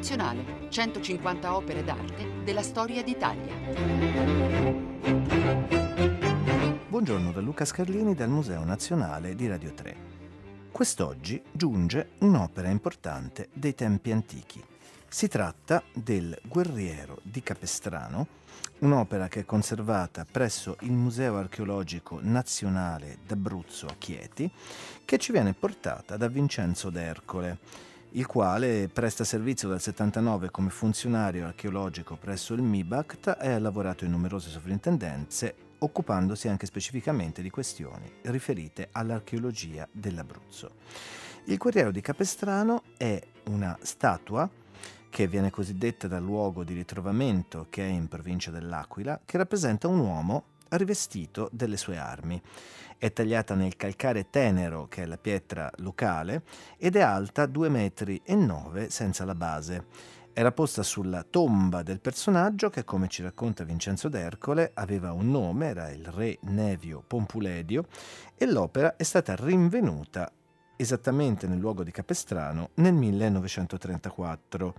Nazionale, 150 opere d'arte della storia d'Italia. Buongiorno da Luca Scarlini dal Museo Nazionale di Radio 3. Quest'oggi giunge un'opera importante dei tempi antichi. Si tratta del Guerriero di Capestrano, un'opera che è conservata presso il Museo Archeologico Nazionale d'Abruzzo a Chieti, che ci viene portata da Vincenzo d'Ercole, il quale presta servizio dal 79 come funzionario archeologico presso il MIBACT e ha lavorato in numerose sovrintendenze, occupandosi anche specificamente di questioni riferite all'archeologia dell'Abruzzo. Il Guerriero di Capestrano è una statua che viene cosiddetta dal luogo di ritrovamento che è in provincia dell'Aquila, che rappresenta un uomo rivestito delle sue armi. È tagliata nel calcare tenero, che è la pietra locale, ed è alta 2,9 metri 9 senza la base. Era posta sulla tomba del personaggio che, come ci racconta Vincenzo d'Ercole, aveva un nome, era il re Nevio Pompuledio, e l'opera è stata rinvenuta esattamente nel luogo di Capestrano nel 1934.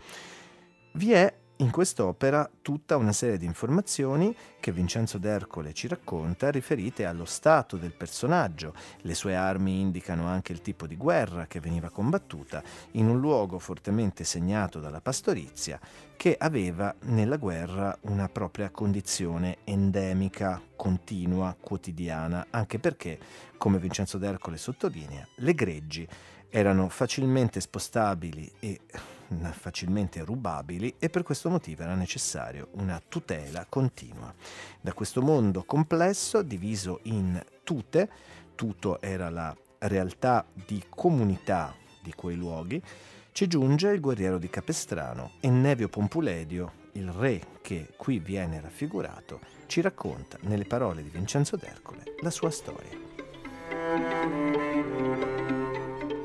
Vi è in quest'opera tutta una serie di informazioni che Vincenzo d'Ercole ci racconta riferite allo stato del personaggio. Le sue armi indicano anche il tipo di guerra che veniva combattuta in un luogo fortemente segnato dalla pastorizia che aveva nella guerra una propria condizione endemica, continua, quotidiana, anche perché, come Vincenzo d'Ercole sottolinea, le greggi erano facilmente spostabili e facilmente rubabili e per questo motivo era necessario una tutela continua. Da questo mondo complesso, diviso in tute, tuto era la realtà di comunità di quei luoghi, ci giunge il guerriero di Capestrano e Nevio Pompuledio, il re che qui viene raffigurato, ci racconta nelle parole di Vincenzo d'Ercole la sua storia.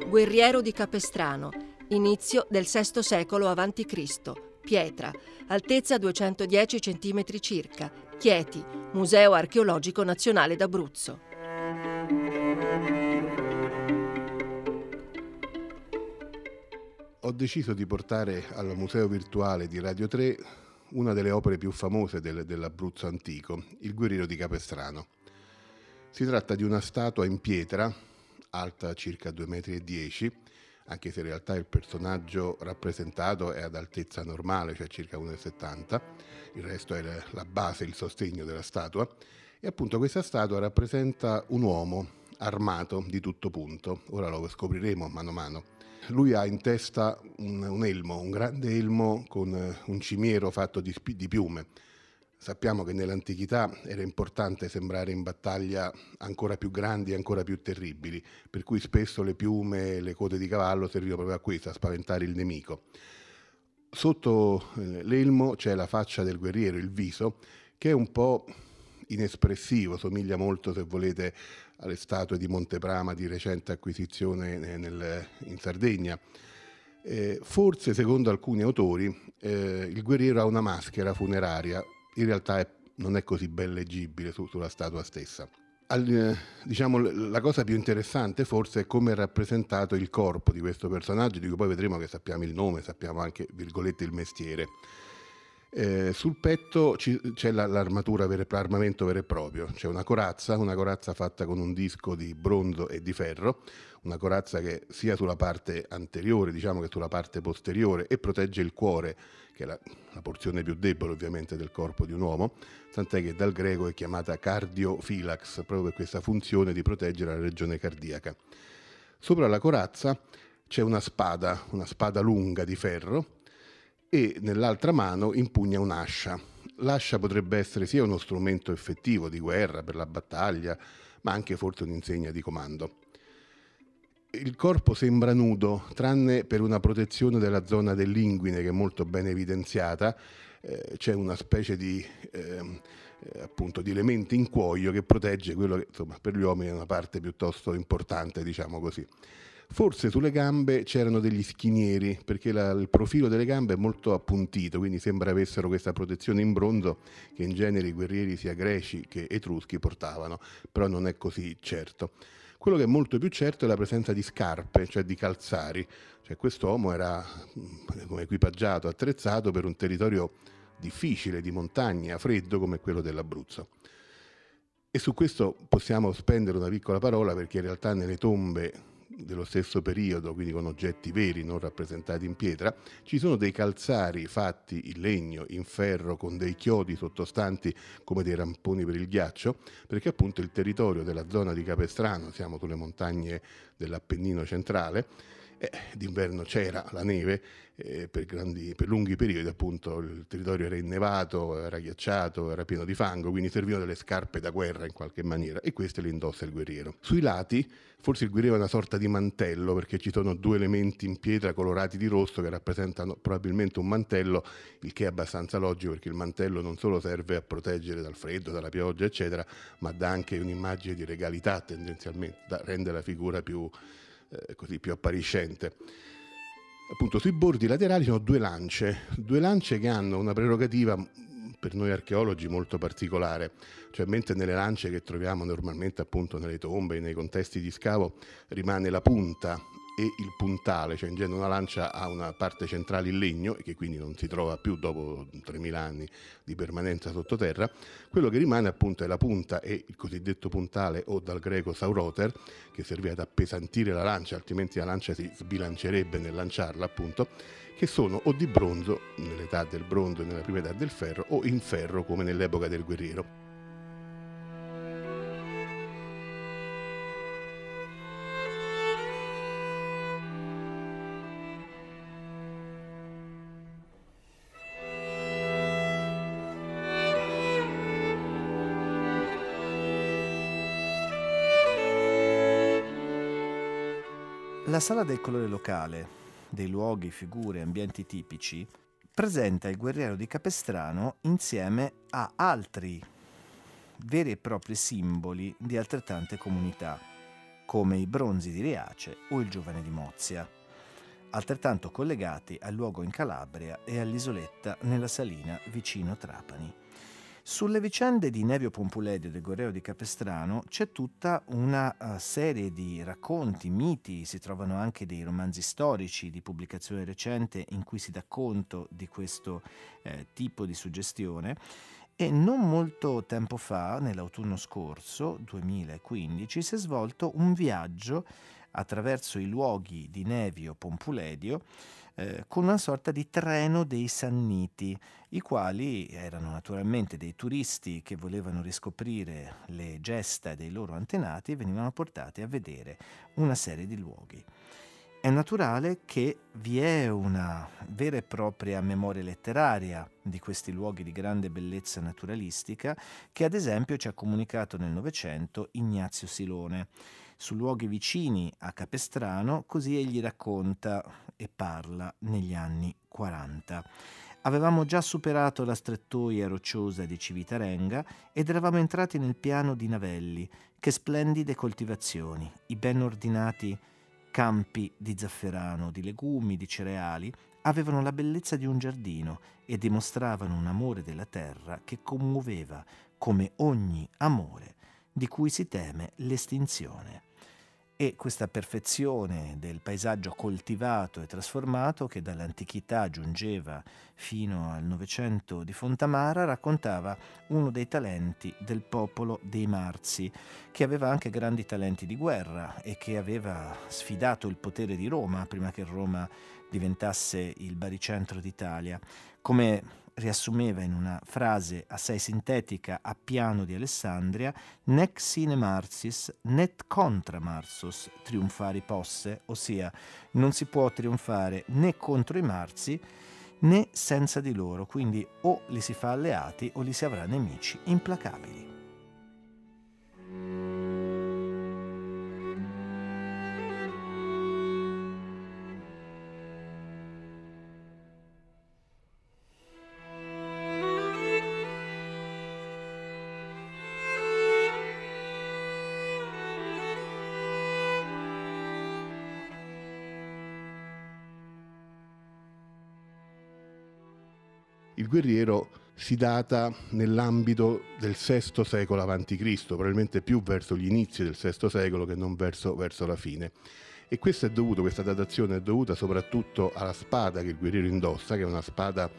Guerriero di Capestrano inizio del VI secolo a.C., pietra, altezza 210 cm circa, Chieti, Museo Archeologico Nazionale d'Abruzzo. Ho deciso di portare al Museo Virtuale di Radio 3 una delle opere più famose del, dell'Abruzzo antico, il Guerriero di Capestrano. Si tratta di una statua in pietra, alta circa 2,10 metri, anche se in realtà il personaggio rappresentato è ad altezza normale, cioè circa 1,70, il resto è la base, il sostegno della statua, e appunto questa statua rappresenta un uomo armato di tutto punto, ora lo scopriremo mano a mano. Lui ha in testa un, un elmo, un grande elmo con un cimiero fatto di, di piume, Sappiamo che nell'antichità era importante sembrare in battaglia ancora più grandi e ancora più terribili, per cui spesso le piume e le code di cavallo servivano proprio a questo, a spaventare il nemico. Sotto eh, l'elmo c'è la faccia del guerriero, il viso, che è un po' inespressivo, somiglia molto, se volete, alle statue di Monteprama di recente acquisizione nel, in Sardegna. Eh, forse, secondo alcuni autori, eh, il guerriero ha una maschera funeraria in realtà è, non è così ben leggibile su, sulla statua stessa. Al, eh, diciamo, la cosa più interessante forse è come è rappresentato il corpo di questo personaggio, di cui poi vedremo che sappiamo il nome, sappiamo anche, virgolette, il mestiere. Eh, sul petto c'è la, l'armatura, vero, l'armamento vero e proprio, c'è una corazza, una corazza fatta con un disco di bronzo e di ferro, una corazza che sia sulla parte anteriore diciamo che sulla parte posteriore e protegge il cuore, che è la, la porzione più debole ovviamente del corpo di un uomo, tant'è che dal greco è chiamata cardiofilax, proprio per questa funzione di proteggere la regione cardiaca. Sopra la corazza c'è una spada, una spada lunga di ferro, e nell'altra mano impugna un'ascia. L'ascia potrebbe essere sia uno strumento effettivo di guerra per la battaglia, ma anche forse un'insegna di comando. Il corpo sembra nudo, tranne per una protezione della zona dell'inguine che è molto ben evidenziata. Eh, c'è una specie di, ehm, eh, appunto, di elemento in cuoio che protegge quello che insomma, per gli uomini è una parte piuttosto importante, diciamo così. Forse sulle gambe c'erano degli schinieri, perché la, il profilo delle gambe è molto appuntito, quindi sembra avessero questa protezione in bronzo che in genere i guerrieri sia greci che etruschi portavano, però non è così certo. Quello che è molto più certo è la presenza di scarpe, cioè di calzari. Cioè quest'uomo era equipaggiato, attrezzato per un territorio difficile, di montagna, freddo come quello dell'Abruzzo. E su questo possiamo spendere una piccola parola perché in realtà nelle tombe dello stesso periodo, quindi con oggetti veri non rappresentati in pietra, ci sono dei calzari fatti in legno, in ferro, con dei chiodi sottostanti come dei ramponi per il ghiaccio, perché appunto il territorio della zona di Capestrano, siamo sulle montagne dell'Appennino centrale, eh, d'inverno c'era la neve eh, per, grandi, per, lunghi periodi, appunto il territorio era innevato, era ghiacciato, era pieno di fango, quindi servivano delle scarpe da guerra in qualche maniera e queste le indossa il guerriero. Sui lati forse il guerriero è una sorta di mantello perché ci sono due elementi in pietra colorati di rosso che rappresentano probabilmente un mantello, il che è abbastanza logico perché il mantello non solo serve a proteggere dal freddo, dalla pioggia, eccetera, ma dà anche un'immagine di regalità tendenzialmente, rende la figura più eh, così più appariscente. Appunto sui bordi laterali sono due lance, due lance che hanno una prerogativa per noi archeologi molto particolare, cioè mentre nelle lance che troviamo normalmente appunto nelle tombe, nei contesti di scavo, rimane la punta e il puntale, cioè in genere una lancia ha una parte centrale in legno e che quindi non si trova più dopo 3000 anni di permanenza sottoterra, quello che rimane appunto è la punta e il cosiddetto puntale o dal greco sauroter che serviva ad appesantire la lancia, altrimenti la lancia si sbilancerebbe nel lanciarla appunto, che sono o di bronzo nell'età del bronzo e nella prima età del ferro o in ferro come nell'epoca del guerriero. La sala del colore locale, dei luoghi, figure, ambienti tipici, presenta il guerriero di Capestrano insieme a altri veri e propri simboli di altrettante comunità, come i bronzi di Riace o il giovane di Mozia, altrettanto collegati al luogo in Calabria e all'isoletta nella salina vicino Trapani. Sulle vicende di Nevio Pompuledio del Goreo di Capestrano c'è tutta una uh, serie di racconti, miti, si trovano anche dei romanzi storici di pubblicazione recente in cui si dà conto di questo eh, tipo di suggestione. E non molto tempo fa, nell'autunno scorso, 2015, si è svolto un viaggio attraverso i luoghi di Nevio Pompuledio eh, con una sorta di treno dei Sanniti, i quali erano naturalmente dei turisti che volevano riscoprire le gesta dei loro antenati e venivano portati a vedere una serie di luoghi. È naturale che vi è una vera e propria memoria letteraria di questi luoghi di grande bellezza naturalistica che ad esempio ci ha comunicato nel Novecento Ignazio Silone su luoghi vicini a Capestrano, così egli racconta e parla negli anni 40. Avevamo già superato la strettoia rocciosa di Civitarenga ed eravamo entrati nel piano di Navelli, che splendide coltivazioni, i ben ordinati campi di zafferano, di legumi, di cereali, avevano la bellezza di un giardino e dimostravano un amore della terra che commuoveva come ogni amore di cui si teme l'estinzione e questa perfezione del paesaggio coltivato e trasformato che dall'antichità giungeva fino al Novecento di Fontamara raccontava uno dei talenti del popolo dei Marzi, che aveva anche grandi talenti di guerra e che aveva sfidato il potere di Roma prima che Roma diventasse il baricentro d'Italia, come riassumeva in una frase assai sintetica a piano di Alessandria, nec sine marsis, net contra marsus triunfari posse, ossia non si può trionfare né contro i marzi né senza di loro, quindi o li si fa alleati o li si avrà nemici implacabili. Guerriero si data nell'ambito del VI secolo a.C., probabilmente più verso gli inizi del VI secolo che non verso, verso la fine. E dovuto, questa datazione è dovuta soprattutto alla spada che il guerriero indossa, che è una spada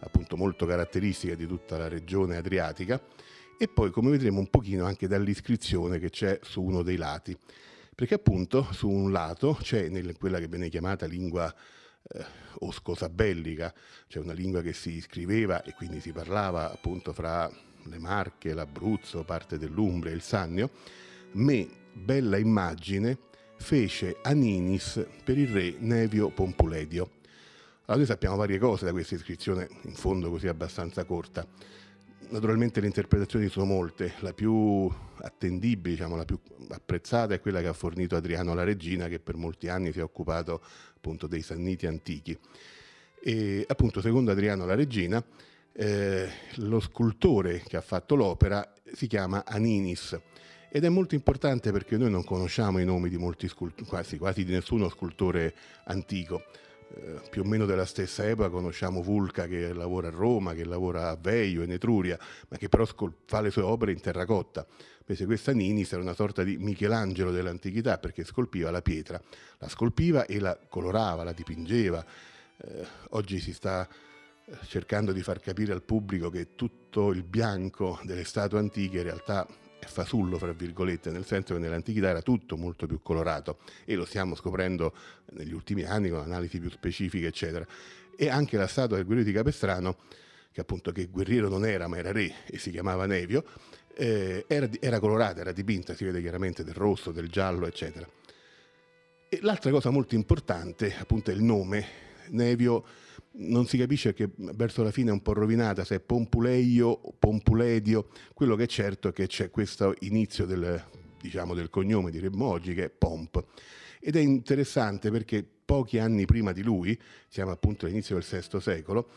appunto molto caratteristica di tutta la regione adriatica, e poi come vedremo un pochino anche dall'iscrizione che c'è su uno dei lati, perché appunto su un lato c'è nel, quella che viene chiamata lingua eh, oscosabellica, cioè una lingua che si scriveva e quindi si parlava appunto fra le Marche, l'Abruzzo, parte dell'Umbria, il Sannio, me, bella immagine, fece Aninis per il re Nevio Pompuledio. Allora noi sappiamo varie cose da questa iscrizione, in fondo così abbastanza corta. Naturalmente le interpretazioni sono molte, la più attendibile, diciamo, la più apprezzata è quella che ha fornito Adriano la Regina, che per molti anni si è occupato appunto dei Sanniti antichi. E appunto, secondo Adriano la Regina, eh, lo scultore che ha fatto l'opera si chiama Aninis ed è molto importante perché noi non conosciamo i nomi di molti scultori, quasi, quasi di nessuno scultore antico. Eh, più o meno della stessa epoca conosciamo Vulca che lavora a Roma, che lavora a Veio in Etruria, ma che però fa le sue opere in terracotta. Invece questa Ninis era una sorta di Michelangelo dell'antichità perché scolpiva la pietra, la scolpiva e la colorava, la dipingeva. Eh, oggi si sta eh, cercando di far capire al pubblico che tutto il bianco delle statue antiche in realtà è fasullo, fra virgolette, nel senso che nell'antichità era tutto molto più colorato e lo stiamo scoprendo negli ultimi anni con analisi più specifiche, eccetera. E anche la statua del guerriero di Capestrano, che appunto che guerriero non era, ma era re e si chiamava Nevio, eh, era, era colorata, era dipinta, si vede chiaramente del rosso, del giallo, eccetera. E l'altra cosa molto importante, appunto, è il nome. Nevio non si capisce che verso la fine è un po' rovinata se è Pompuleio o Pompuledio. Quello che è certo è che c'è questo inizio del, diciamo, del cognome di Remmogi che è Pomp. Ed è interessante perché pochi anni prima di lui, siamo appunto all'inizio del VI secolo,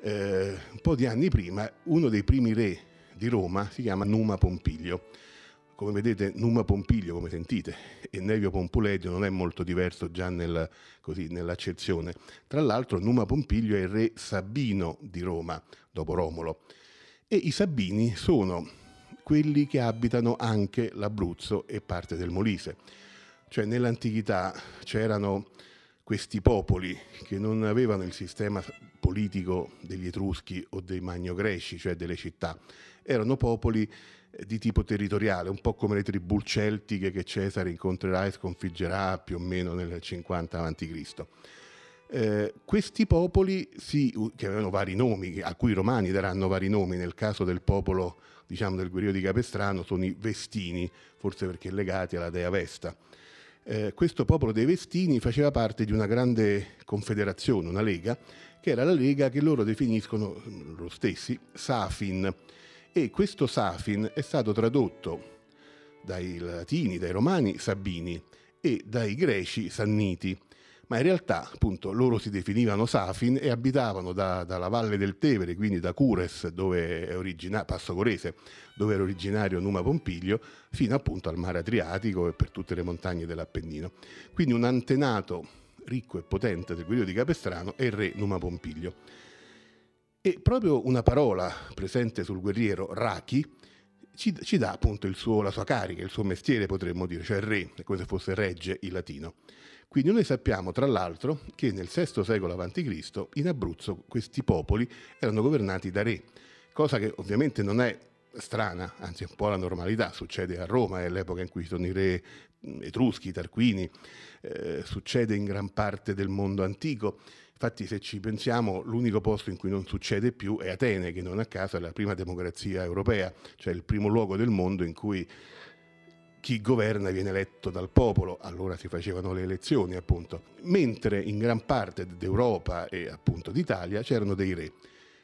eh, un po' di anni prima, uno dei primi re di Roma si chiama Numa Pompilio come vedete Numa Pompiglio, come sentite, e Nevio Pompuledio non è molto diverso già nel, così, nell'accezione. Tra l'altro Numa Pompiglio è il re Sabino di Roma, dopo Romolo. E i Sabini sono quelli che abitano anche l'Abruzzo e parte del Molise. Cioè nell'antichità c'erano questi popoli che non avevano il sistema politico degli Etruschi o dei Magno-Greci, cioè delle città. Erano popoli di tipo territoriale, un po' come le tribù celtiche che Cesare incontrerà e sconfiggerà più o meno nel 50 a.C. Eh, questi popoli si, che avevano vari nomi, a cui i romani daranno vari nomi, nel caso del popolo diciamo, del guerriero di Capestrano sono i Vestini, forse perché legati alla dea Vesta. Eh, questo popolo dei Vestini faceva parte di una grande confederazione, una lega, che era la lega che loro definiscono, loro stessi, Safin, e questo Safin è stato tradotto dai latini, dai romani Sabini e dai greci Sanniti, ma in realtà appunto loro si definivano Safin e abitavano da, dalla valle del Tevere, quindi da Cures, dove è originario, Passo Corese, dove era originario Numa Pompiglio, fino appunto al mare Adriatico e per tutte le montagne dell'Appennino. Quindi un antenato ricco e potente del guerriero di Capestrano è il re Numa Pompiglio. E proprio una parola presente sul guerriero, Raki, ci, ci dà appunto suo, la sua carica, il suo mestiere potremmo dire, cioè re, come se fosse regge in latino. Quindi noi sappiamo tra l'altro che nel VI secolo a.C. in Abruzzo questi popoli erano governati da re, cosa che ovviamente non è strana, anzi è un po' la normalità, succede a Roma, è l'epoca in cui sono i re etruschi, tarquini, eh, succede in gran parte del mondo antico. Infatti se ci pensiamo l'unico posto in cui non succede più è Atene, che non a caso è la prima democrazia europea, cioè il primo luogo del mondo in cui chi governa viene eletto dal popolo, allora si facevano le elezioni appunto, mentre in gran parte d'Europa e appunto d'Italia c'erano dei re.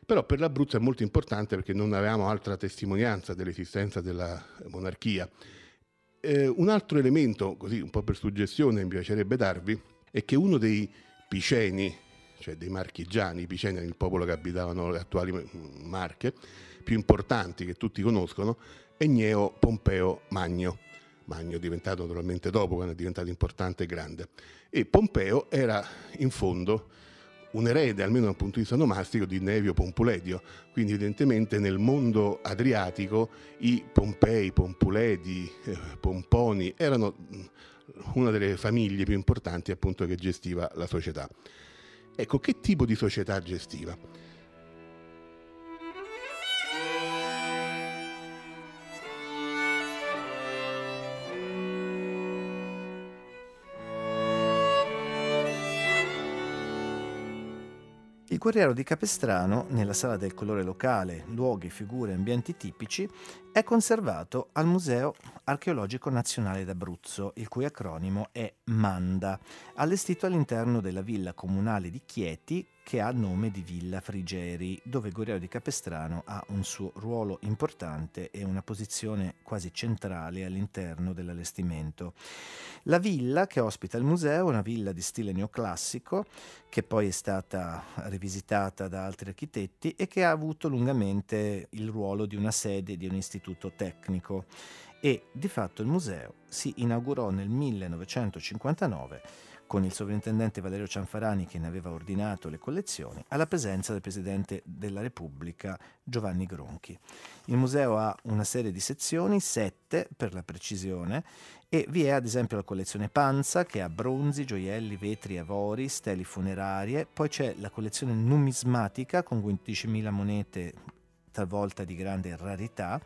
Però per l'Abruzzo è molto importante perché non avevamo altra testimonianza dell'esistenza della monarchia. Eh, un altro elemento, così un po' per suggestione mi piacerebbe darvi, è che uno dei piceni cioè dei marchigiani, i piceni il popolo che abitavano le attuali Marche, più importanti che tutti conoscono, è Gneo Pompeo Magno. Magno è diventato naturalmente dopo, quando è diventato importante e grande. E Pompeo era in fondo un erede, almeno dal punto di vista nomastico, di Nevio Pompuledio. Quindi evidentemente nel mondo adriatico i Pompei, Pompuledi, eh, Pomponi erano mm, una delle famiglie più importanti appunto che gestiva la società. Ecco, che tipo di società gestiva? Guerriero di Capestrano, nella sala del colore locale, luoghi, figure ambienti tipici, è conservato al Museo Archeologico Nazionale d'Abruzzo, il cui acronimo è MANDA, allestito all'interno della villa comunale di Chieti, che ha nome di Villa Frigeri, dove Guerriero di Capestrano ha un suo ruolo importante e una posizione quasi centrale all'interno dell'allestimento. La villa che ospita il museo è una villa di stile neoclassico, che poi è stata rivisitata da altri architetti e che ha avuto lungamente il ruolo di una sede di un istituto tecnico e di fatto il museo si inaugurò nel 1959 con il sovrintendente Valerio Cianfarani che ne aveva ordinato le collezioni, alla presenza del Presidente della Repubblica Giovanni Gronchi. Il museo ha una serie di sezioni, sette per la precisione, e vi è ad esempio la collezione Panza che ha bronzi, gioielli, vetri, avori, steli funerarie, poi c'è la collezione numismatica con 15.000 monete talvolta di grande rarità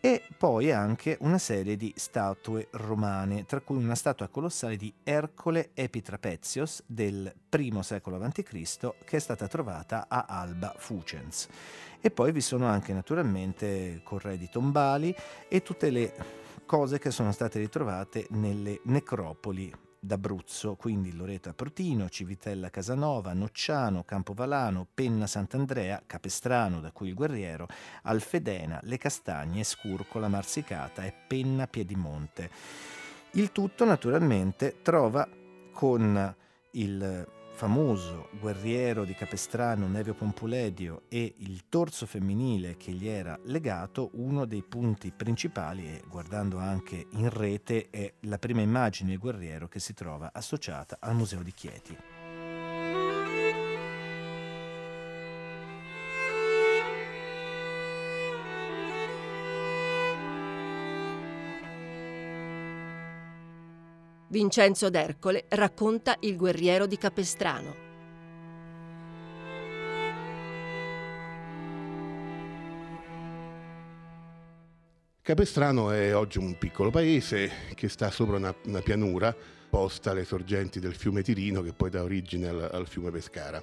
e poi anche una serie di statue romane, tra cui una statua colossale di Ercole Epitrapezios del I secolo a.C. che è stata trovata a Alba Fucens. E poi vi sono anche naturalmente corredi tombali e tutte le cose che sono state ritrovate nelle necropoli d'Abruzzo, quindi Loreto Aprotino, Civitella Casanova, Nocciano, Campovalano, Penna Sant'Andrea, Capestrano, da cui il guerriero, Alfedena, Le Castagne, Scurcola, Marsicata e Penna Piedimonte. Il tutto naturalmente trova con il famoso guerriero di Capestrano Nevio Pompuledio e il torso femminile che gli era legato, uno dei punti principali, e guardando anche in rete, è la prima immagine del guerriero che si trova associata al Museo di Chieti. Vincenzo d'Ercole racconta Il guerriero di Capestrano. Capestrano è oggi un piccolo paese che sta sopra una, una pianura posta alle sorgenti del fiume Tirino che poi dà origine al, al fiume Pescara.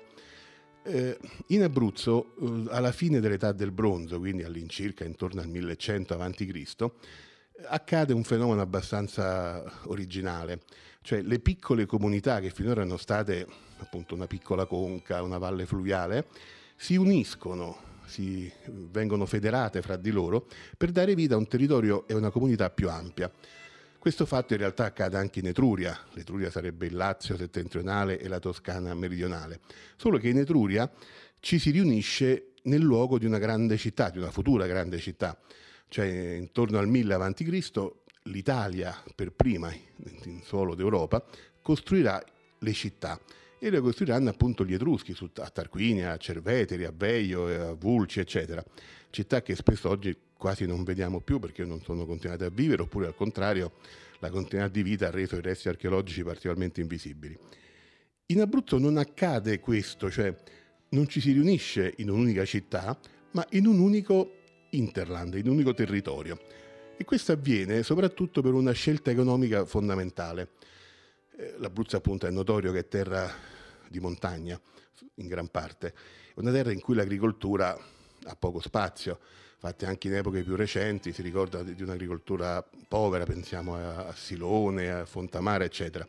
Eh, in Abruzzo, eh, alla fine dell'età del bronzo, quindi all'incirca intorno al 1100 a.C., accade un fenomeno abbastanza originale, cioè le piccole comunità che finora erano state appunto una piccola conca, una valle fluviale, si uniscono, si vengono federate fra di loro per dare vita a un territorio e una comunità più ampia. Questo fatto in realtà accade anche in Etruria, l'Etruria sarebbe il Lazio settentrionale e la Toscana meridionale, solo che in Etruria ci si riunisce nel luogo di una grande città, di una futura grande città cioè intorno al 1000 a.C., l'Italia per prima in suolo d'Europa costruirà le città e le costruiranno appunto gli Etruschi a Tarquinia, a Cerveteri, a Veio, a Vulci, eccetera. Città che spesso oggi quasi non vediamo più perché non sono continuate a vivere oppure al contrario la continuità di vita ha reso i resti archeologici particolarmente invisibili. In Abruzzo non accade questo, cioè non ci si riunisce in un'unica città, ma in un unico Interland, in un unico territorio. E questo avviene soprattutto per una scelta economica fondamentale. Eh, L'Abruzzo appunto è notorio che è terra di montagna, in gran parte, una terra in cui l'agricoltura ha poco spazio, infatti anche in epoche più recenti si ricorda di un'agricoltura povera, pensiamo a Silone, a Fontamare, eccetera.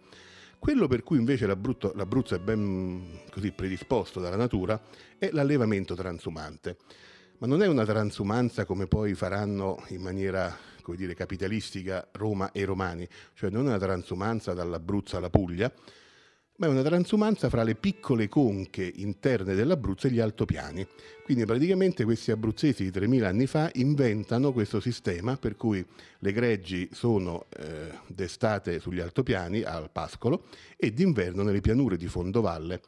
Quello per cui invece l'Abruzzo, l'Abruzzo è ben così predisposto dalla natura è l'allevamento transumante ma non è una transumanza come poi faranno in maniera come dire, capitalistica Roma e i romani, cioè non è una transumanza dall'Abruzzo alla Puglia, ma è una transumanza fra le piccole conche interne dell'Abruzzo e gli altopiani. Quindi praticamente questi abruzzesi di 3.000 anni fa inventano questo sistema per cui le greggi sono eh, d'estate sugli altopiani al pascolo e d'inverno nelle pianure di fondovalle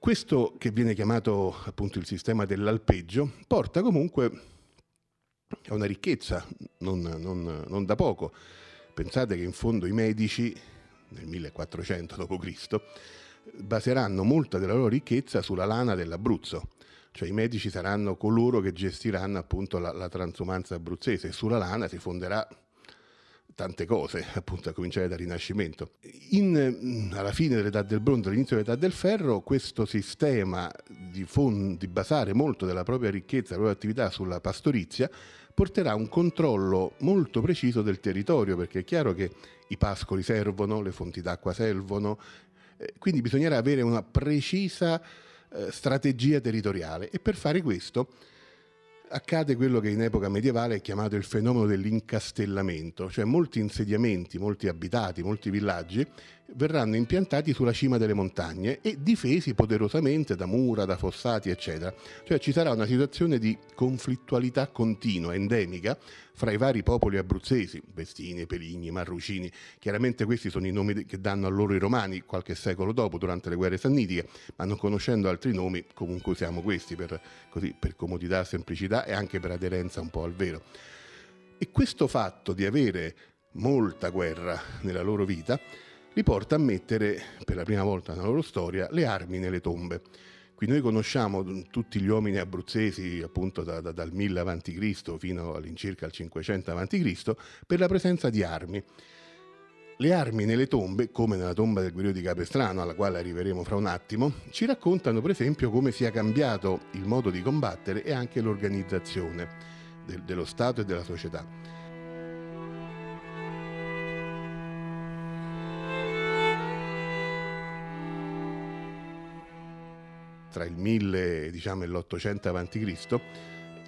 Questo che viene chiamato appunto il sistema dell'alpeggio porta comunque a una ricchezza non, non, non da poco. Pensate che in fondo i medici nel 1400 d.C., baseranno molta della loro ricchezza sulla lana dell'Abruzzo. Cioè i medici saranno coloro che gestiranno appunto la, la transumanza abruzzese e sulla lana si fonderà tante cose, appunto a cominciare dal Rinascimento. In, mm, alla fine dell'età del bronzo, all'inizio dell'età del ferro, questo sistema di, fond- di basare molto della propria ricchezza, della propria attività sulla pastorizia, porterà un controllo molto preciso del territorio, perché è chiaro che i pascoli servono, le fonti d'acqua servono, eh, quindi bisognerà avere una precisa eh, strategia territoriale e per fare questo accade quello che in epoca medievale è chiamato il fenomeno dell'incastellamento, cioè molti insediamenti, molti abitati, molti villaggi verranno impiantati sulla cima delle montagne e difesi poderosamente da mura, da fossati, eccetera. Cioè ci sarà una situazione di conflittualità continua, endemica, fra i vari popoli abruzzesi, Bestini, Peligni, Marrucini. Chiaramente questi sono i nomi che danno a loro i romani qualche secolo dopo, durante le guerre sannitiche, ma non conoscendo altri nomi, comunque usiamo questi per, così, per comodità, semplicità e anche per aderenza un po' al vero. E questo fatto di avere molta guerra nella loro vita li porta a mettere, per la prima volta nella loro storia, le armi nelle tombe. Qui noi conosciamo tutti gli uomini abruzzesi appunto da, da, dal 1000 a.C. fino all'incirca al 500 a.C. per la presenza di armi. Le armi nelle tombe, come nella tomba del guerriero di Capestrano, alla quale arriveremo fra un attimo, ci raccontano per esempio come sia cambiato il modo di combattere e anche l'organizzazione del, dello Stato e della società. Tra il 1000 diciamo, e l'800 a.C.,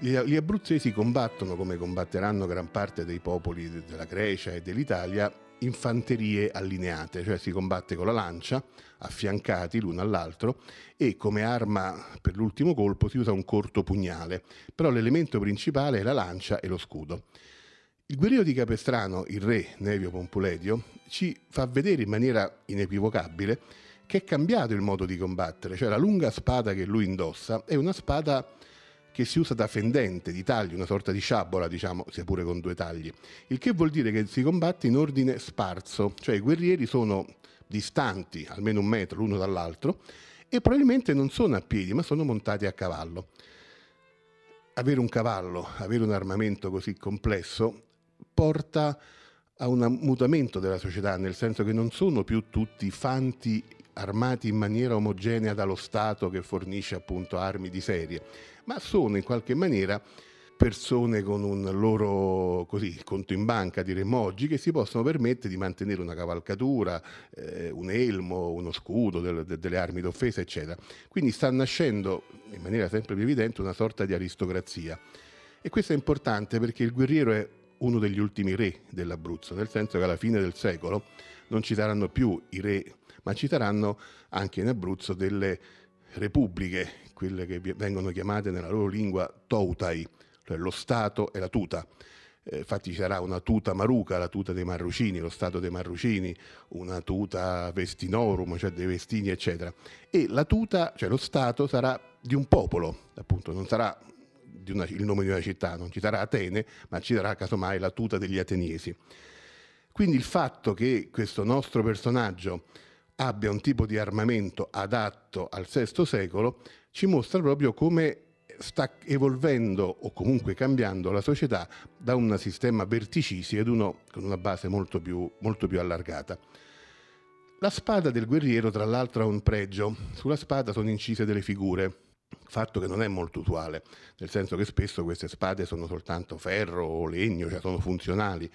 gli abruzzesi combattono, come combatteranno gran parte dei popoli della Grecia e dell'Italia, infanterie allineate, cioè si combatte con la lancia, affiancati l'uno all'altro, e come arma per l'ultimo colpo si usa un corto pugnale, però l'elemento principale è la lancia e lo scudo. Il guerriero di Capestrano, il re Nevio Pompuledio, ci fa vedere in maniera inequivocabile che è cambiato il modo di combattere, cioè la lunga spada che lui indossa è una spada che si usa da fendente, di taglio, una sorta di sciabola, diciamo, sia pure con due tagli, il che vuol dire che si combatte in ordine sparso, cioè i guerrieri sono distanti almeno un metro l'uno dall'altro e probabilmente non sono a piedi, ma sono montati a cavallo. Avere un cavallo, avere un armamento così complesso porta a un mutamento della società, nel senso che non sono più tutti fanti armati in maniera omogenea dallo Stato che fornisce appunto armi di serie, ma sono in qualche maniera persone con un loro così, conto in banca, diremmo oggi, che si possono permettere di mantenere una cavalcatura, eh, un elmo, uno scudo, del, de, delle armi d'offesa, eccetera. Quindi sta nascendo in maniera sempre più evidente una sorta di aristocrazia. E questo è importante perché il guerriero è uno degli ultimi re dell'Abruzzo, nel senso che alla fine del secolo non ci saranno più i re ma ci saranno anche in Abruzzo delle repubbliche, quelle che vengono chiamate nella loro lingua toutai, cioè lo Stato e la tuta. Eh, infatti ci sarà una tuta maruca, la tuta dei Marrucini, lo Stato dei Marrucini, una tuta vestinorum, cioè dei vestini, eccetera. E la tuta, cioè lo Stato, sarà di un popolo, appunto, non sarà una, il nome di una città, non ci sarà Atene, ma ci sarà casomai la tuta degli ateniesi. Quindi il fatto che questo nostro personaggio abbia un tipo di armamento adatto al VI secolo ci mostra proprio come sta evolvendo o comunque cambiando la società da un sistema verticisi ad uno con una base molto più, molto più allargata. La spada del guerriero, tra l'altro, ha un pregio. Sulla spada sono incise delle figure, fatto che non è molto usuale, nel senso che spesso queste spade sono soltanto ferro o legno, cioè sono funzionali.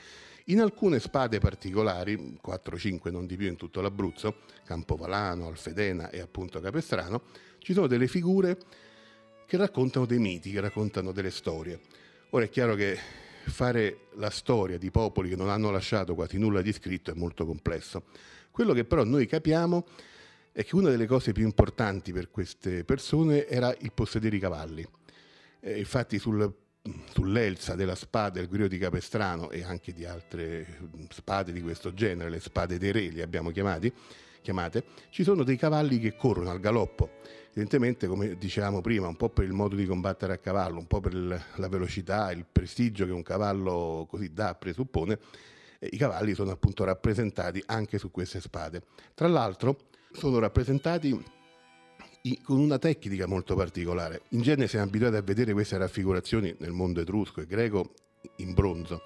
In alcune spade particolari, 4-5 non di più in tutto l'Abruzzo, Campovalano, Alfedena e appunto Capestrano, ci sono delle figure che raccontano dei miti, che raccontano delle storie. Ora è chiaro che fare la storia di popoli che non hanno lasciato quasi nulla di scritto è molto complesso. Quello che però noi capiamo è che una delle cose più importanti per queste persone era il possedere i cavalli. Eh, infatti sul sull'elsa della spada del guerriero di Capestrano e anche di altre spade di questo genere, le spade dei re li abbiamo chiamati, chiamate, ci sono dei cavalli che corrono al galoppo. Evidentemente, come dicevamo prima, un po' per il modo di combattere a cavallo, un po' per la velocità, il prestigio che un cavallo così dà, presuppone, eh, i cavalli sono appunto rappresentati anche su queste spade. Tra l'altro sono rappresentati con una tecnica molto particolare. In genere siamo abituati a vedere queste raffigurazioni nel mondo etrusco e greco in bronzo.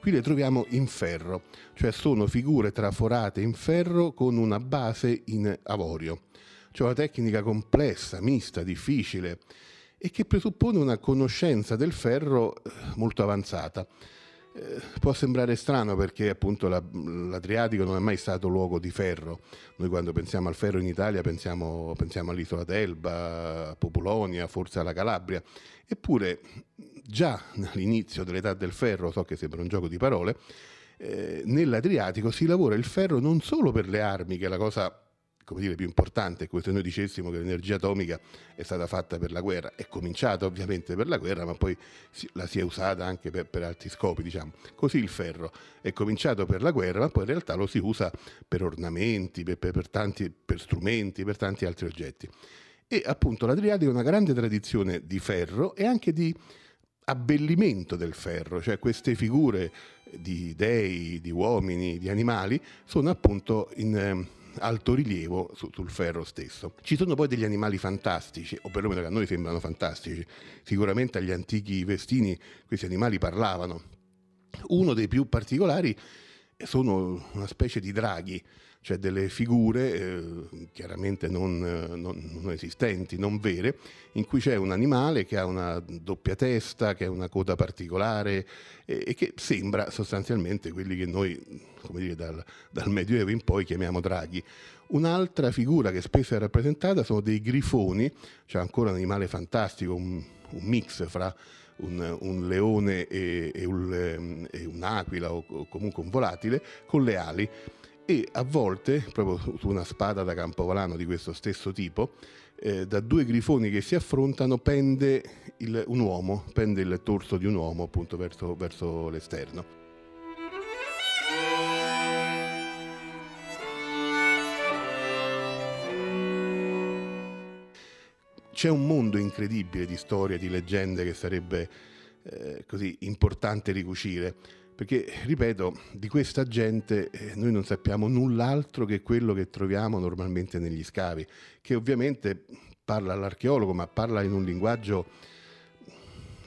Qui le troviamo in ferro, cioè sono figure traforate in ferro con una base in avorio. Cioè una tecnica complessa, mista, difficile e che presuppone una conoscenza del ferro eh, molto avanzata. Eh, può sembrare strano perché appunto la, l'Adriatico non è mai stato luogo di ferro. Noi quando pensiamo al ferro in Italia pensiamo, pensiamo all'isola d'Elba, a Populonia, forse alla Calabria. Eppure già all'inizio dell'età del ferro, so che sembra un gioco di parole, eh, nell'Adriatico si lavora il ferro non solo per le armi, che è la cosa come dire, più importante è se noi dicessimo che l'energia atomica è stata fatta per la guerra, è cominciata ovviamente per la guerra, ma poi la si è usata anche per, per altri scopi, diciamo. Così il ferro è cominciato per la guerra, ma poi in realtà lo si usa per ornamenti, per, per, per tanti, strumenti, per tanti altri oggetti. E appunto l'Adriatico ha una grande tradizione di ferro e anche di abbellimento del ferro, cioè queste figure di dei, di uomini, di animali sono appunto in ehm, alto rilievo su, sul ferro stesso. Ci sono poi degli animali fantastici, o perlomeno che a noi sembrano fantastici. Sicuramente agli antichi vestini questi animali parlavano. Uno dei più particolari sono una specie di draghi, cioè delle figure eh, chiaramente non, non, non, esistenti, non vere, in cui c'è un animale che ha una doppia testa, che ha una coda particolare e, e che sembra sostanzialmente quelli che noi, come dire, dal, dal Medioevo in poi chiamiamo draghi. Un'altra figura che spesso è rappresentata sono dei grifoni, cioè ancora un animale fantastico, un, un mix fra un, un, leone e, e, un, e un'aquila o, o comunque un volatile con le ali e a volte, proprio su una spada da campovolano di questo stesso tipo, eh, da due grifoni che si affrontano pende il, un uomo, pende il torso di un uomo appunto verso, verso l'esterno. C'è un mondo incredibile di storie, di leggende che sarebbe eh, così importante ricucire perché, ripeto, di questa gente eh, noi non sappiamo null'altro che quello che troviamo normalmente negli scavi, che ovviamente parla all'archeologo, ma parla in un linguaggio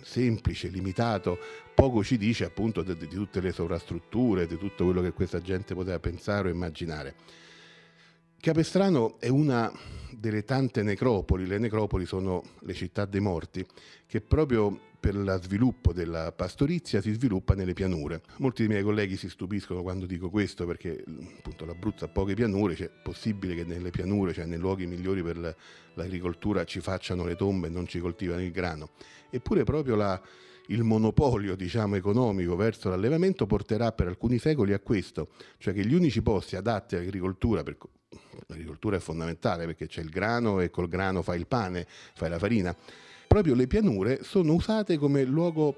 semplice, limitato, poco ci dice appunto di, di tutte le sovrastrutture, di tutto quello che questa gente poteva pensare o immaginare. Capestrano è una delle tante necropoli, le necropoli sono le città dei morti, che proprio per lo sviluppo della pastorizia si sviluppa nelle pianure. Molti dei miei colleghi si stupiscono quando dico questo perché appunto l'Abruzzo ha poche pianure, cioè è possibile che nelle pianure, cioè nei luoghi migliori per l'agricoltura ci facciano le tombe e non ci coltivano il grano. Eppure proprio la, il monopolio diciamo, economico verso l'allevamento porterà per alcuni secoli a questo, cioè che gli unici posti adatti all'agricoltura, per, l'agricoltura è fondamentale perché c'è il grano e col grano fai il pane, fai la farina, proprio le pianure sono usate come luogo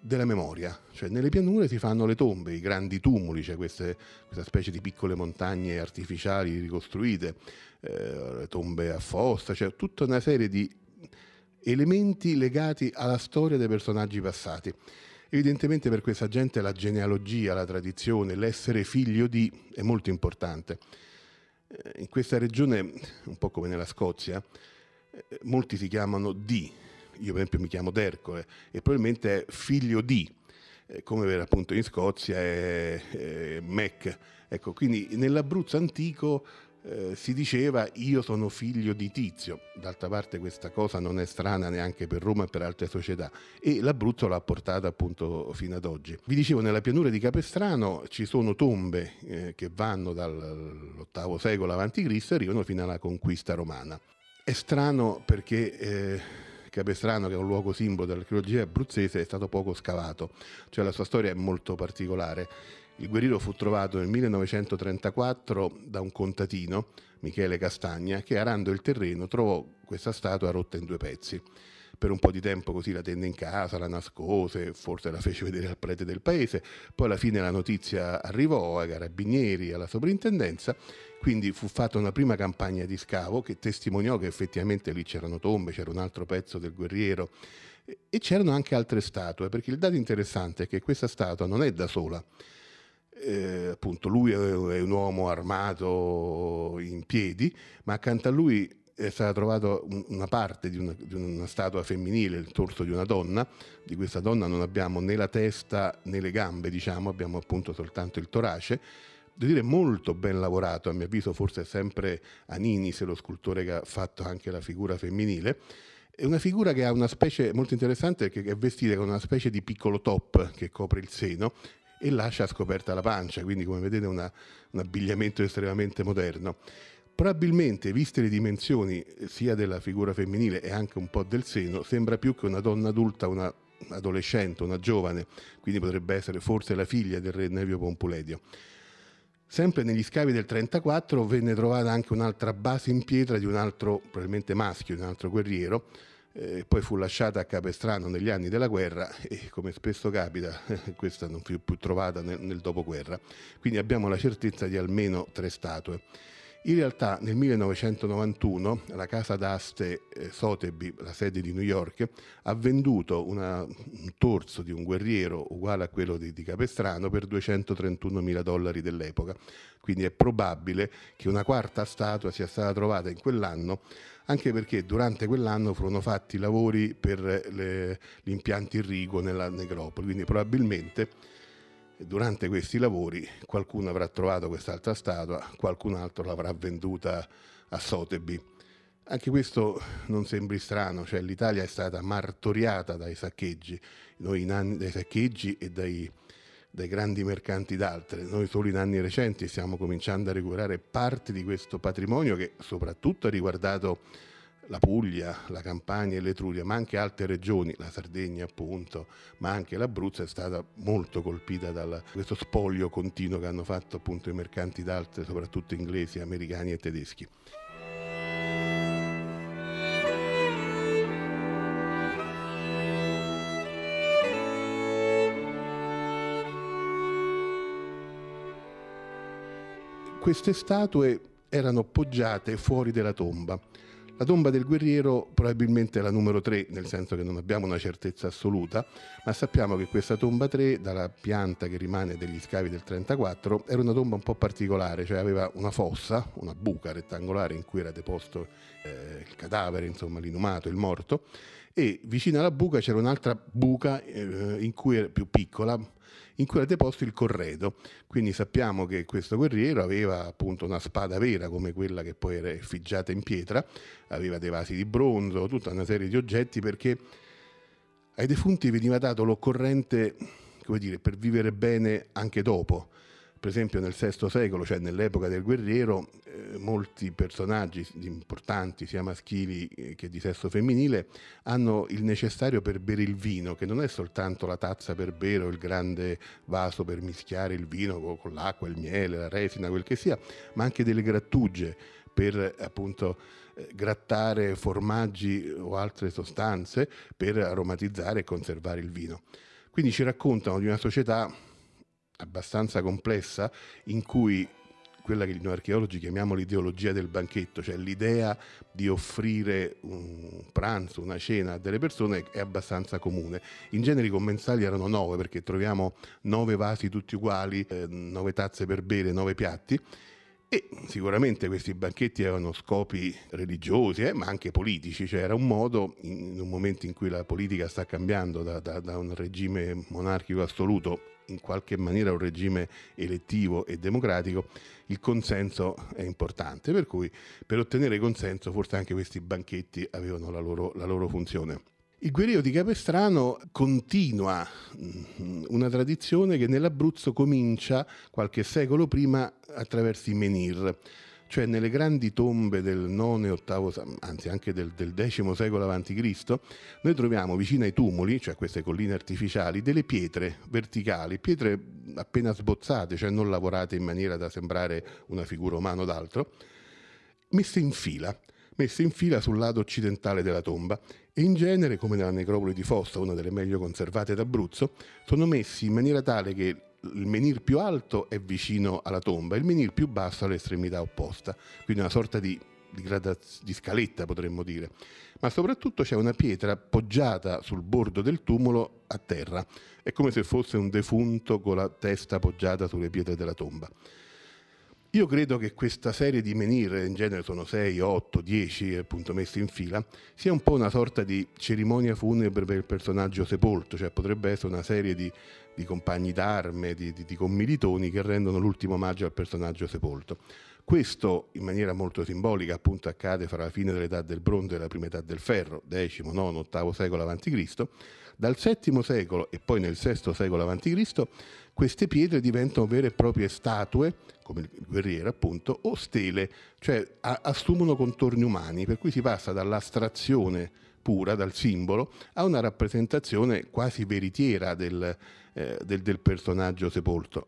della memoria, cioè nelle pianure si fanno le tombe, i grandi tumuli, cioè queste, questa specie di piccole montagne artificiali ricostruite, eh, tombe a fossa, cioè tutta una serie di elementi legati alla storia dei personaggi passati. Evidentemente per questa gente la genealogia, la tradizione, l'essere figlio di è molto importante. Eh, in questa regione, un po' come nella Scozia, eh, molti si chiamano di, io per esempio mi chiamo Dercole e probabilmente è figlio di, eh, come per appunto in Scozia è, è Mac. Ecco, quindi nell'Abruzzo antico eh, si diceva io sono figlio di Tizio, d'altra parte questa cosa non è strana neanche per Roma e per altre società e l'Abruzzo l'ha portata appunto fino ad oggi. Vi dicevo nella pianura di Capestrano ci sono tombe eh, che vanno dall'VIII secolo a.C. e arrivano fino alla conquista romana. È strano perché eh, Capestrano, che è un luogo simbolo dell'archeologia abruzzese, è stato poco scavato, cioè la sua storia è molto particolare. Il guerriero fu trovato nel 1934 da un contadino, Michele Castagna, che arando il terreno trovò questa statua rotta in due pezzi. per un po' di tempo così la tenne in casa, la nascose, forse la fece vedere al prete del paese, poi alla fine la notizia arrivò ai carabinieri, alla sovrintendenza, quindi fu fatta una prima campagna di scavo che testimoniò che effettivamente lì c'erano tombe, c'era un altro pezzo del guerriero e c'erano anche altre statue, perché il dato interessante è che questa statua non è da sola. Eh, appunto, lui è un uomo armato in piedi, ma accanto a lui è stata trovata una parte di una, di una, statua femminile, il torso di una donna. Di questa donna non abbiamo né la testa né le gambe, diciamo, abbiamo appunto soltanto il torace devo dire molto ben lavorato, a mio avviso forse è sempre Anini, se lo scultore che ha fatto anche la figura femminile. È una figura che ha una specie molto interessante che è vestita con una specie di piccolo top che copre il seno e lascia scoperta la pancia, quindi come vedete una, un abbigliamento estremamente moderno. Probabilmente, viste le dimensioni sia della figura femminile e anche un po' del seno, sembra più che una donna adulta, una adolescente, una giovane, quindi potrebbe essere forse la figlia del re Nevio Pompuledio. Sempre negli scavi del 34 venne trovata anche un'altra base in pietra di un altro, probabilmente maschio, di un altro guerriero, eh, poi fu lasciata a Capestrano negli anni della guerra e come spesso capita questa non fu più trovata nel, nel dopoguerra. Quindi abbiamo la certezza di almeno tre statue. In realtà nel 1991 la casa d'aste eh, Sotheby, la sede di New York, ha venduto una, un torso di un guerriero uguale a quello di, di Capestrano per 231 mila dollari dell'epoca. Quindi è probabile che una quarta statua sia stata trovata in quell'anno, anche perché durante quell'anno furono fatti lavori per le, l'impianto irriguo nella necropoli. Quindi probabilmente durante questi lavori qualcuno avrà trovato quest'altra statua, qualcun altro l'avrà venduta a Sotheby. Anche questo non sembri strano, cioè l'Italia è stata martoriata dai saccheggi, noi in anni, dai saccheggi e dai, dai grandi mercanti d'altre. Noi solo in anni recenti stiamo cominciando a recuperare parte di questo patrimonio che soprattutto ha riguardato la Puglia, la Campania e l'Etruria, ma anche altre regioni, la Sardegna appunto, ma anche l'Abruzzo è stata molto colpita da questo spoglio continuo che hanno fatto appunto i mercanti d'arte, soprattutto inglesi, americani e tedeschi. Queste statue erano poggiate fuori della tomba la tomba del guerriero probabilmente è la numero 3, nel senso che non abbiamo una certezza assoluta, ma sappiamo che questa tomba 3, dalla pianta che rimane degli scavi del 34, era una tomba un po' particolare, cioè aveva una fossa, una buca rettangolare in cui era deposto eh, il cadavere, insomma l'inumato, il morto, e vicino alla buca c'era un'altra buca eh, in cui era più piccola, in cui era deposto il corredo. Quindi sappiamo che questo guerriero aveva appunto una spada vera come quella che poi era effigiata in pietra, aveva dei vasi di bronzo, tutta una serie di oggetti perché ai defunti veniva dato l'occorrente, come dire, per vivere bene anche dopo per esempio nel VI secolo, cioè nell'epoca del guerriero, eh, molti personaggi importanti, sia maschili che di sesso femminile, hanno il necessario per bere il vino, che non è soltanto la tazza per bere o il grande vaso per mischiare il vino con, con l'acqua, il miele, la resina, quel che sia, ma anche delle grattugie per appunto eh, grattare formaggi o altre sostanze per aromatizzare e conservare il vino. Quindi ci raccontano di una società abbastanza complessa in cui quella che noi archeologi chiamiamo l'ideologia del banchetto, cioè l'idea di offrire un pranzo, una cena a delle persone è abbastanza comune. In genere i commensali erano nove perché troviamo nove vasi tutti uguali, eh, nove tazze per bere, nove piatti e sicuramente questi banchetti avevano scopi religiosi, eh, ma anche politici, cioè era un modo, in un momento in cui la politica sta cambiando da, da, da un regime monarchico assoluto in qualche maniera un regime elettivo e democratico, il consenso è importante, per cui per ottenere consenso forse anche questi banchetti avevano la loro, la loro funzione. Il guerriero di Capestrano continua mm, una tradizione che nell'Abruzzo comincia qualche secolo prima attraverso i menhir cioè nelle grandi tombe del IX e VIII, anzi anche del, del X secolo a.C., noi troviamo vicino ai tumuli, cioè queste colline artificiali, delle pietre verticali, pietre appena sbozzate, cioè non lavorate in maniera da sembrare una figura umana o d'altro, messe in fila messe in fila sul lato occidentale della tomba e in genere, come nella necropoli di Fossa, una delle meglio conservate d'Abruzzo, sono messi in maniera tale che il menhir più alto è vicino alla tomba il menhir più basso all'estremità opposta, quindi una sorta di, di, gradaz- di scaletta potremmo dire. Ma soprattutto c'è una pietra appoggiata sul bordo del tumulo a terra, è come se fosse un defunto con la testa appoggiata sulle pietre della tomba. Io credo che questa serie di menhir, in genere sono 6, 8, 10 appunto messi in fila, sia un po' una sorta di cerimonia funebre per il personaggio sepolto, cioè potrebbe essere una serie di, di compagni d'arme, di, di, di commilitoni che rendono l'ultimo omaggio al personaggio sepolto. Questo in maniera molto simbolica appunto accade fra la fine dell'età del bronzo e la prima età del ferro, X, IX, VIII secolo a.C., dal VII secolo e poi nel VI secolo a.C., queste pietre diventano vere e proprie statue, come il guerriero appunto, o stele, cioè assumono contorni umani, per cui si passa dall'astrazione pura, dal simbolo, a una rappresentazione quasi veritiera del, eh, del, del personaggio sepolto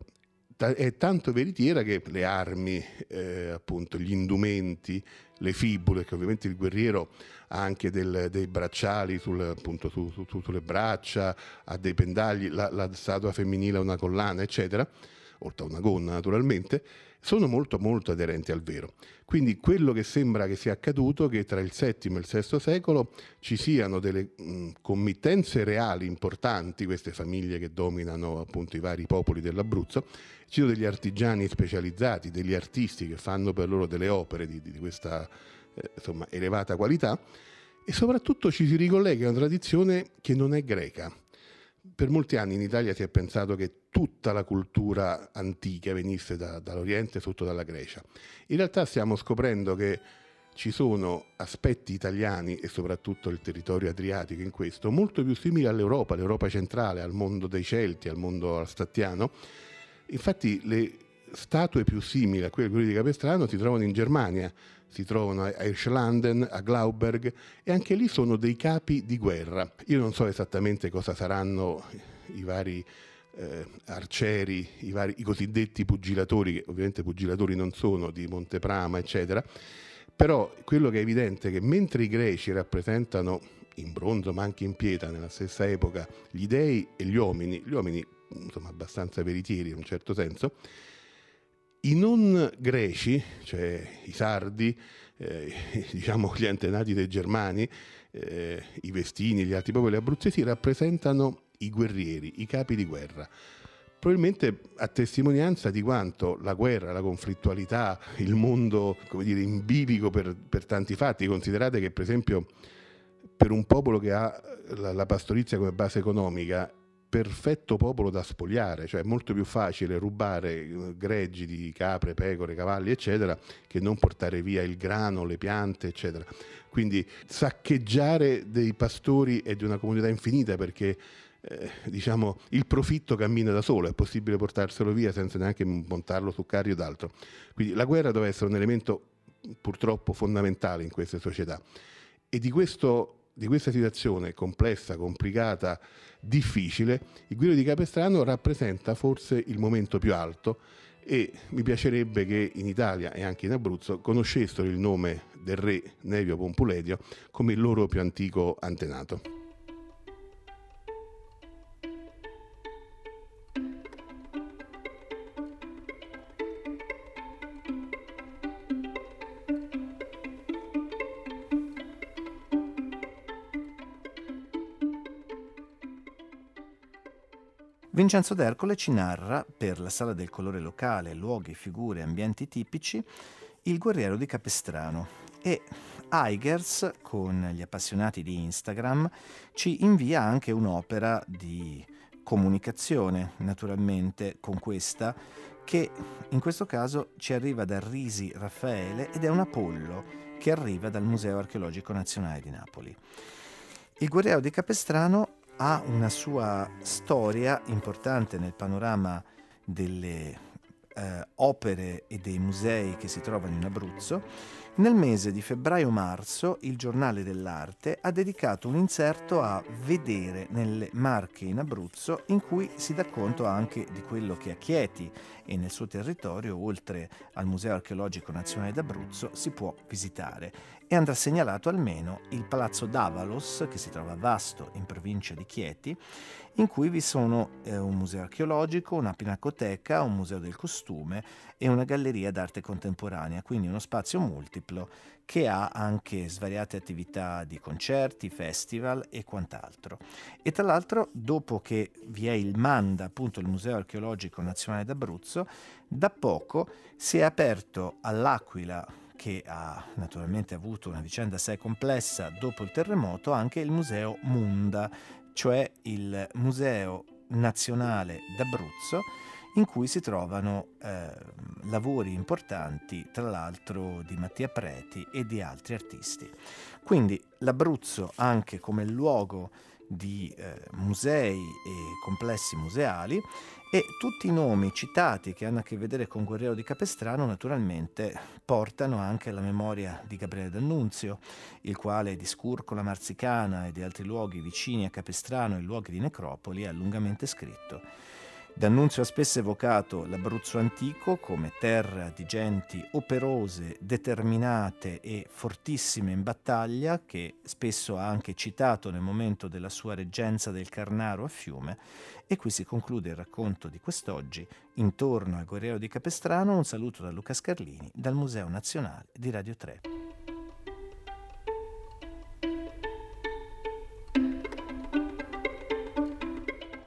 è tanto veritiera che le armi, eh, appunto, gli indumenti, le fibule, che ovviamente il guerriero ha anche del, dei bracciali sul, appunto, su, su, sulle braccia, ha dei pendagli, la, la statua femminile ha una collana, eccetera, oltre a una gonna naturalmente, sono molto molto aderenti al vero. Quindi quello che sembra che sia accaduto è che tra il VII e il VI secolo ci siano delle mh, committenze reali importanti, queste famiglie che dominano appunto i vari popoli dell'Abruzzo, ci sono degli artigiani specializzati, degli artisti che fanno per loro delle opere di, di questa eh, insomma, elevata qualità e soprattutto ci si ricollega a una tradizione che non è greca. Per molti anni in Italia si è pensato che tutta la cultura antica venisse da, dall'Oriente, sotto dalla Grecia. In realtà stiamo scoprendo che ci sono aspetti italiani e soprattutto il territorio adriatico in questo molto più simili all'Europa, all'Europa centrale, al mondo dei Celti, al mondo alstattiano. Infatti le statue più simili a quelle di Capestrano si trovano in Germania, si trovano a Irschlanden, a Glauberg e anche lì sono dei capi di guerra. Io non so esattamente cosa saranno i vari eh, arcieri, i, vari, i cosiddetti pugilatori, che ovviamente pugilatori non sono, di Monteprama, eccetera, però quello che è evidente è che mentre i greci rappresentano in bronzo ma anche in pietra nella stessa epoca gli dei e gli uomini, gli uomini insomma abbastanza veritieri in un certo senso, i non greci, cioè i sardi, eh, diciamo gli antenati dei germani, eh, i vestini gli altri popoli abruzzesi rappresentano i guerrieri, i capi di guerra. Probabilmente a testimonianza di quanto la guerra, la conflittualità, il mondo, dire, in bilico per, per tanti fatti, considerate che per esempio per un popolo che ha la, la pastorizia come base economica perfetto popolo da spogliare, cioè è molto più facile rubare eh, greggi di capre, pecore, cavalli, eccetera, che non portare via il grano, le piante, eccetera. Quindi saccheggiare dei pastori è di una comunità infinita perché eh, diciamo, il profitto cammina da solo, è possibile portarselo via senza neanche montarlo su carri o d'altro. Quindi la guerra deve essere un elemento purtroppo fondamentale in queste società. E di questo di questa situazione complessa, complicata, difficile, il Guido di Capestrano rappresenta forse il momento più alto e mi piacerebbe che in Italia e anche in Abruzzo conoscessero il nome del re Nevio Pompuledio come il loro più antico antenato. Vincenzo D'Ercole ci narra, per la Sala del Colore Locale, luoghi, figure, ambienti tipici, il guerriero di Capestrano e Eigers, con gli appassionati di Instagram, ci invia anche un'opera di comunicazione, naturalmente, con questa, che in questo caso ci arriva da Risi Raffaele ed è un Apollo che arriva dal Museo Archeologico Nazionale di Napoli. Il guerriero di Capestrano ha una sua storia importante nel panorama delle eh, opere e dei musei che si trovano in Abruzzo. Nel mese di febbraio-marzo il Giornale dell'Arte ha dedicato un inserto a Vedere nelle Marche in Abruzzo in cui si dà conto anche di quello che a Chieti e nel suo territorio, oltre al Museo Archeologico Nazionale d'Abruzzo, si può visitare. E andrà segnalato almeno il Palazzo d'Avalos, che si trova a Vasto, in provincia di Chieti, in cui vi sono eh, un museo archeologico, una pinacoteca, un museo del costume e una galleria d'arte contemporanea, quindi uno spazio multiplo che ha anche svariate attività di concerti, festival e quant'altro. E tra l'altro, dopo che vi è il Manda, appunto il Museo Archeologico Nazionale d'Abruzzo, da poco si è aperto all'Aquila che ha naturalmente avuto una vicenda assai complessa dopo il terremoto, anche il Museo Munda, cioè il Museo Nazionale d'Abruzzo, in cui si trovano eh, lavori importanti, tra l'altro di Mattia Preti e di altri artisti. Quindi l'Abruzzo anche come luogo di eh, musei e complessi museali e tutti i nomi citati che hanno a che vedere con Guerriero di Capestrano naturalmente portano anche alla memoria di Gabriele D'Annunzio, il quale di Scurcola Marzicana e di altri luoghi vicini a Capestrano e luoghi di necropoli ha lungamente scritto. D'Annunzio ha spesso evocato l'Abruzzo antico come terra di genti operose, determinate e fortissime in battaglia, che spesso ha anche citato nel momento della sua reggenza del Carnaro a Fiume. E qui si conclude il racconto di quest'oggi. Intorno al Guerriero di Capestrano un saluto da Luca Scarlini dal Museo Nazionale di Radio 3.